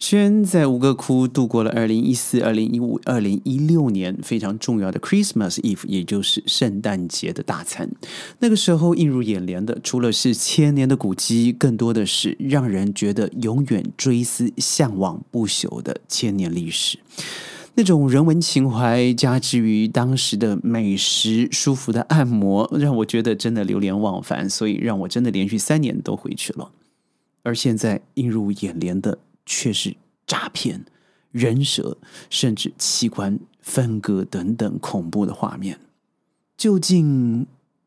轩在吴哥窟度过了二零一四、二零一五、二零一六年非常重要的 Christmas Eve，也就是圣诞节的大餐。那个时候映入眼帘的，除了是千年的古迹，更多的是让人觉得永远追思、向往不朽的千年历史。那种人文情怀，加之于当时的美食、舒服的按摩，让我觉得真的流连忘返。所以让我真的连续三年都回去了。而现在映入眼帘的。却是诈骗、人蛇，甚至器官分割等等恐怖的画面。究竟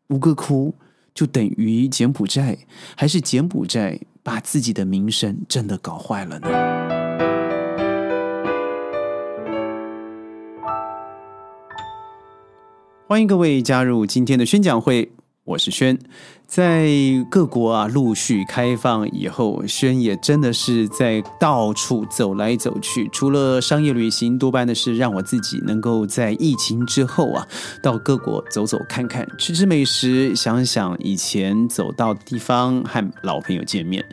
吴哥窟就等于柬埔寨，还是柬埔寨把自己的名声真的搞坏了呢？欢迎各位加入今天的宣讲会，我是轩。在各国啊陆续开放以后，轩也真的是在到处走来走去。除了商业旅行，多半的是让我自己能够在疫情之后啊，到各国走走看看，吃吃美食，想想以前走到的地方，和老朋友见面。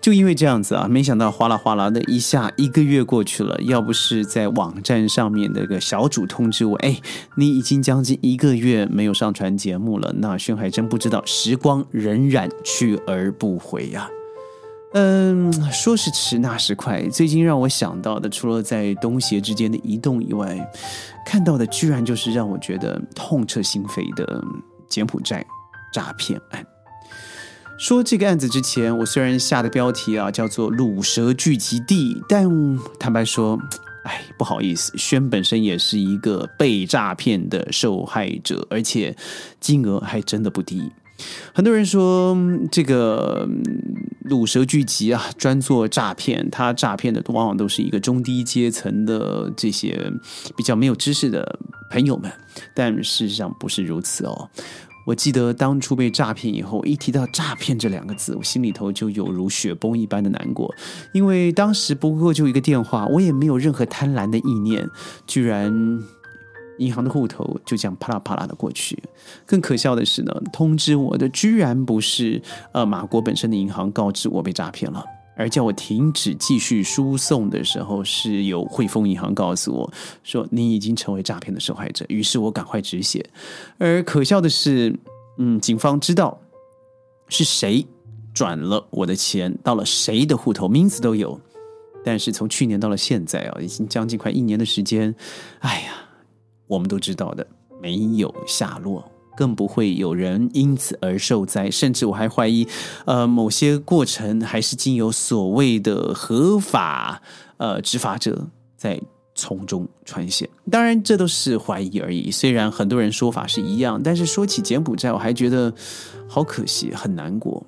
就因为这样子啊，没想到哗啦哗啦的一下，一个月过去了。要不是在网站上面那个小主通知我，哎，你已经将近一个月没有上传节目了，那轩还真不知道时光。仍然去而不回呀，嗯，说是迟，那时快。最近让我想到的，除了在东协之间的移动以外，看到的居然就是让我觉得痛彻心扉的柬埔寨诈骗案。说这个案子之前，我虽然下的标题啊叫做“卤蛇聚集地”，但坦白说，哎，不好意思，轩本身也是一个被诈骗的受害者，而且金额还真的不低。很多人说这个卤蛇聚集啊，专做诈骗。他诈骗的往往都是一个中低阶层的这些比较没有知识的朋友们，但事实上不是如此哦。我记得当初被诈骗以后，一提到诈骗这两个字，我心里头就有如雪崩一般的难过，因为当时不过就一个电话，我也没有任何贪婪的意念，居然。银行的户头就这样啪啦啪啦的过去。更可笑的是呢，通知我的居然不是呃马国本身的银行告知我被诈骗了，而叫我停止继续输送的时候，是由汇丰银行告诉我说你已经成为诈骗的受害者。于是我赶快止血。而可笑的是，嗯，警方知道是谁转了我的钱到了谁的户头，名字都有。但是从去年到了现在啊，已经将近快一年的时间，哎呀。我们都知道的，没有下落，更不会有人因此而受灾。甚至我还怀疑，呃，某些过程还是经由所谓的合法呃执法者在从中穿线。当然，这都是怀疑而已。虽然很多人说法是一样，但是说起柬埔寨，我还觉得好可惜，很难过。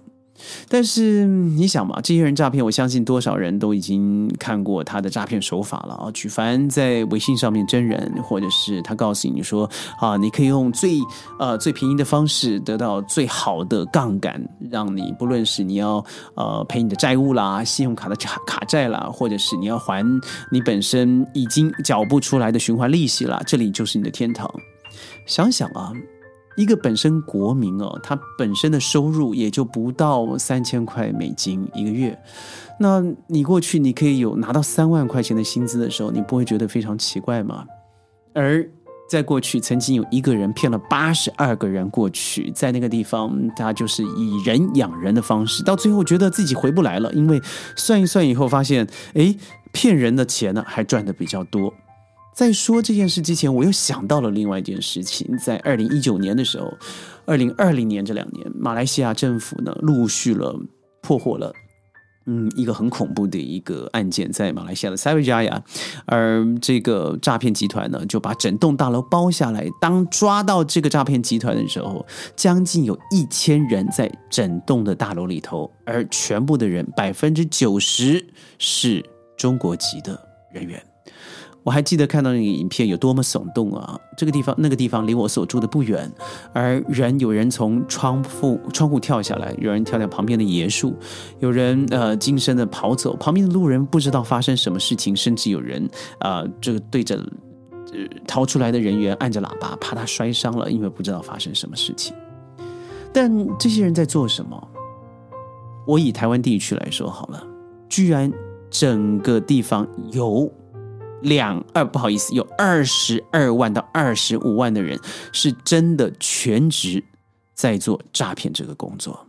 但是你想嘛，这些人诈骗，我相信多少人都已经看过他的诈骗手法了啊！举凡在微信上面真人，或者是他告诉你说啊，你可以用最呃最便宜的方式得到最好的杠杆，让你不论是你要呃赔你的债务啦、信用卡的卡卡债啦，或者是你要还你本身已经缴不出来的循环利息啦，这里就是你的天堂。想想啊。一个本身国民哦，他本身的收入也就不到三千块美金一个月。那你过去你可以有拿到三万块钱的薪资的时候，你不会觉得非常奇怪吗？而在过去，曾经有一个人骗了八十二个人过去，在那个地方，他就是以人养人的方式，到最后觉得自己回不来了，因为算一算以后发现，哎，骗人的钱呢还赚的比较多。在说这件事之前，我又想到了另外一件事情。在二零一九年的时候，二零二零年这两年，马来西亚政府呢陆续了破获了，嗯，一个很恐怖的一个案件，在马来西亚的塞维加亚，而这个诈骗集团呢就把整栋大楼包下来。当抓到这个诈骗集团的时候，将近有一千人在整栋的大楼里头，而全部的人百分之九十是中国籍的人员。我还记得看到那个影片有多么耸动啊！这个地方、那个地方离我所住的不远，而人有人从窗户窗户跳下来，有人跳到旁边的椰树，有人呃惊声的跑走，旁边的路人不知道发生什么事情，甚至有人啊这个对着呃逃出来的人员按着喇叭，怕他摔伤了，因为不知道发生什么事情。但这些人在做什么？我以台湾地区来说好了，居然整个地方有两二不好意思，有二十二万到二十五万的人是真的全职在做诈骗这个工作，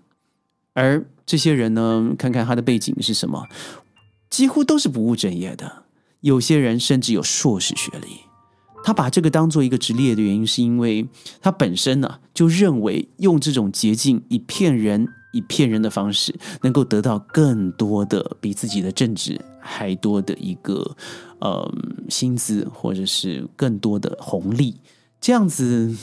而这些人呢，看看他的背景是什么，几乎都是不务正业的，有些人甚至有硕士学历。他把这个当做一个职业的原因，是因为他本身呢就认为用这种捷径以骗人、以骗人的方式，能够得到更多的比自己的正职还多的一个呃薪资，或者是更多的红利，这样子。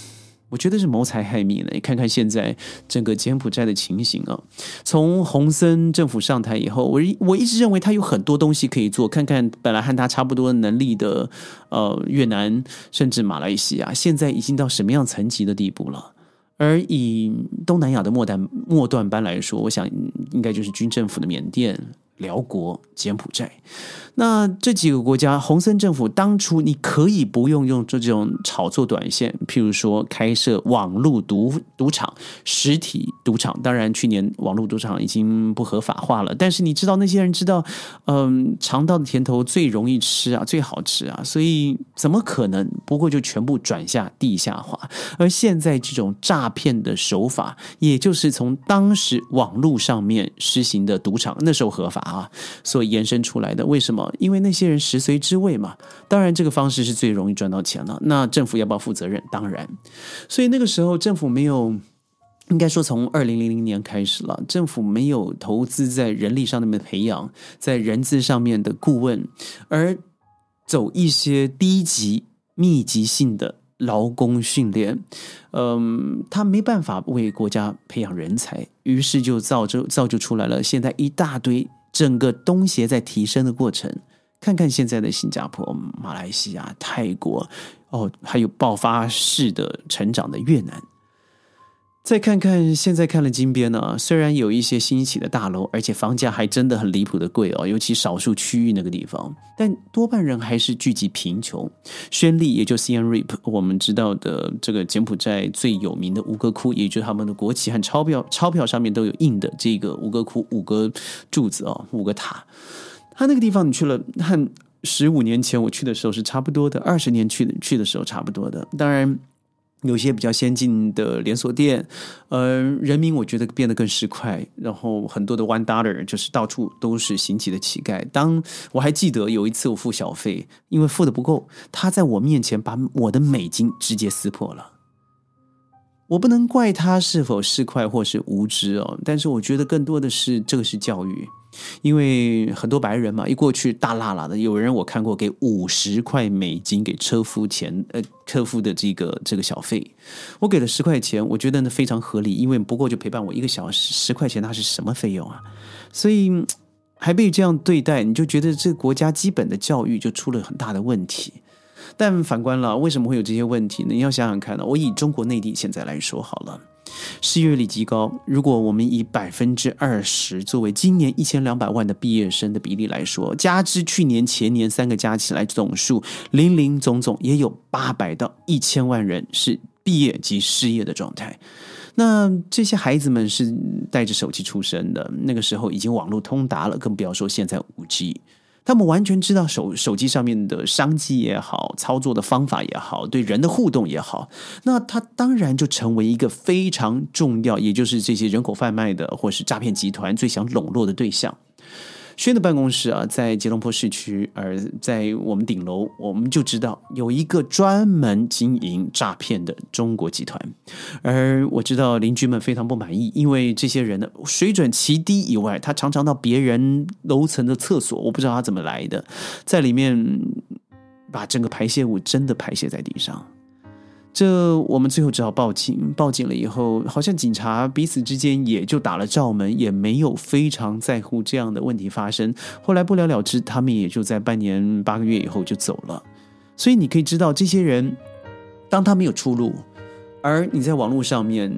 我觉得是谋财害命的。你看看现在整个柬埔寨的情形啊，从洪森政府上台以后，我我一直认为他有很多东西可以做。看看本来和他差不多能力的呃越南，甚至马来西亚，现在已经到什么样层级的地步了？而以东南亚的末端末段班来说，我想应该就是军政府的缅甸。辽国、柬埔寨，那这几个国家，洪森政府当初你可以不用用这种炒作短线，譬如说开设网络赌赌场、实体赌场。当然，去年网络赌场已经不合法化了，但是你知道那些人知道，嗯，尝到的甜头最容易吃啊，最好吃啊，所以怎么可能？不过就全部转下地下化。而现在这种诈骗的手法，也就是从当时网络上面实行的赌场，那时候合法。啊，所延伸出来的为什么？因为那些人食髓知味嘛。当然，这个方式是最容易赚到钱了。那政府要不要负责任？当然。所以那个时候，政府没有，应该说从二零零零年开始了，政府没有投资在人力上面的培养，在人资上面的顾问，而走一些低级、密集性的劳工训练。嗯，他没办法为国家培养人才，于是就造就造就出来了现在一大堆。整个东协在提升的过程，看看现在的新加坡、马来西亚、泰国，哦，还有爆发式的成长的越南。再看看现在看了金边呢，虽然有一些新起的大楼，而且房价还真的很离谱的贵哦，尤其少数区域那个地方，但多半人还是聚集贫穷。宣利也就 c n Rip，我们知道的这个柬埔寨最有名的吴哥窟，也就是他们的国旗和钞票钞票上面都有印的这个吴哥窟五个柱子哦，五个塔。他那个地方你去了，和十五年前我去的时候是差不多的，二十年去的去的时候差不多的，当然。有些比较先进的连锁店，呃，人民我觉得变得更市侩，然后很多的 one dollar 就是到处都是行乞的乞丐。当我还记得有一次我付小费，因为付的不够，他在我面前把我的美金直接撕破了。我不能怪他是否市侩或是无知哦，但是我觉得更多的是这个是教育。因为很多白人嘛，一过去大喇喇的，有人我看过给五十块美金给车夫钱，呃，车夫的这个这个小费，我给了十块钱，我觉得呢非常合理，因为不过就陪伴我一个小时，十块钱那是什么费用啊？所以还被这样对待，你就觉得这个国家基本的教育就出了很大的问题。但反观了，为什么会有这些问题呢？你要想想看呢，我以中国内地现在来说好了。失业率极高，如果我们以百分之二十作为今年一千两百万的毕业生的比例来说，加之去年、前年三个加起来总数，零零总总也有八百到一千万人是毕业及失业的状态。那这些孩子们是带着手机出生的，那个时候已经网络通达了，更不要说现在五 G。他们完全知道手手机上面的商机也好，操作的方法也好，对人的互动也好，那他当然就成为一个非常重要，也就是这些人口贩卖的或是诈骗集团最想笼络的对象。轩的办公室啊，在吉隆坡市区，而在我们顶楼，我们就知道有一个专门经营诈骗的中国集团。而我知道邻居们非常不满意，因为这些人呢水准奇低以外，他常常到别人楼层的厕所，我不知道他怎么来的，在里面把整个排泄物真的排泄在地上。这我们最后只好报警，报警了以后，好像警察彼此之间也就打了照门，也没有非常在乎这样的问题发生。后来不了了之，他们也就在半年八个月以后就走了。所以你可以知道，这些人当他没有出路，而你在网络上面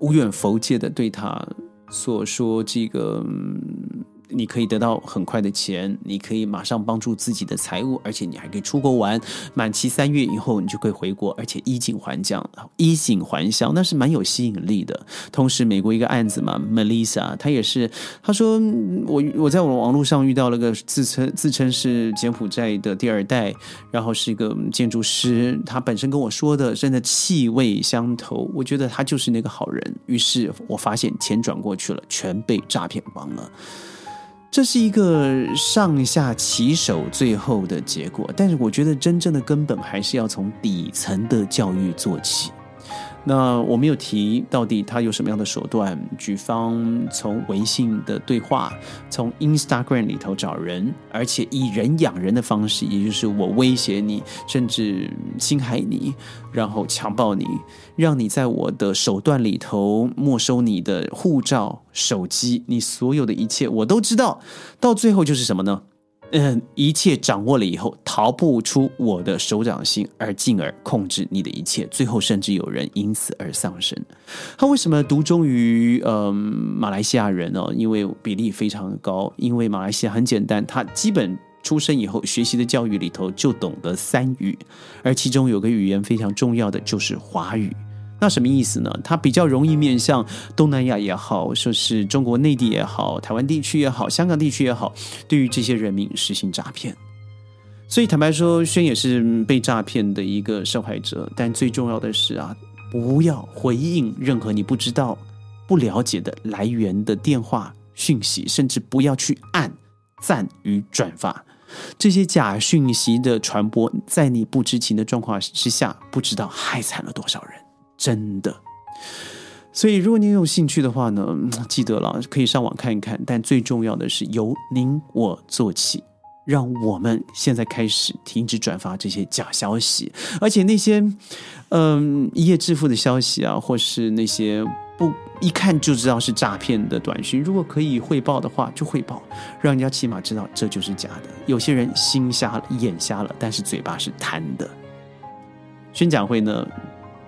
无远佛界的对他所说这个你可以得到很快的钱，你可以马上帮助自己的财务，而且你还可以出国玩。满期三月以后，你就可以回国，而且衣锦还乡，衣锦还乡那是蛮有吸引力的。同时，美国一个案子嘛，Melissa，她也是，她说我我在我网络上遇到了个自称自称是柬埔寨的第二代，然后是一个建筑师，他本身跟我说的真的气味相投，我觉得他就是那个好人。于是我发现钱转过去了，全被诈骗光了。这是一个上下其手最后的结果，但是我觉得真正的根本还是要从底层的教育做起。那我没有提到底他有什么样的手段，举方从微信的对话，从 Instagram 里头找人，而且以人养人的方式，也就是我威胁你，甚至侵害你，然后强暴你，让你在我的手段里头没收你的护照、手机，你所有的一切我都知道，到最后就是什么呢？嗯，一切掌握了以后，逃不出我的手掌心，而进而控制你的一切，最后甚至有人因此而丧生。他为什么独钟于嗯马来西亚人呢？因为比例非常高，因为马来西亚很简单，他基本出生以后学习的教育里头就懂得三语，而其中有个语言非常重要的就是华语。那什么意思呢？它比较容易面向东南亚也好，说是中国内地也好，台湾地区也好，香港地区也好，对于这些人民实行诈骗。所以坦白说，轩也是被诈骗的一个受害者。但最重要的是啊，不要回应任何你不知道、不了解的来源的电话讯息，甚至不要去按赞与转发这些假讯息的传播，在你不知情的状况之下，不知道害惨了多少人。真的，所以如果您有兴趣的话呢，记得了可以上网看一看。但最重要的是由您我做起，让我们现在开始停止转发这些假消息，而且那些嗯一夜致富的消息啊，或是那些不一看就知道是诈骗的短讯，如果可以汇报的话，就汇报，让人家起码知道这就是假的。有些人心瞎了，眼瞎了，但是嘴巴是贪的。宣讲会呢？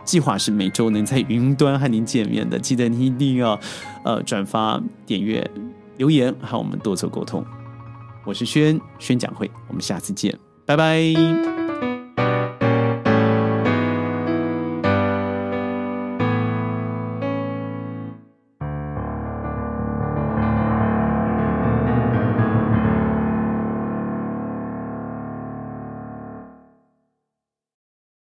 计划是每周能在云端和您见面的，记得您一定要呃转发、点阅、留言，和我们多做沟通。我是轩轩讲会，我们下次见，拜拜。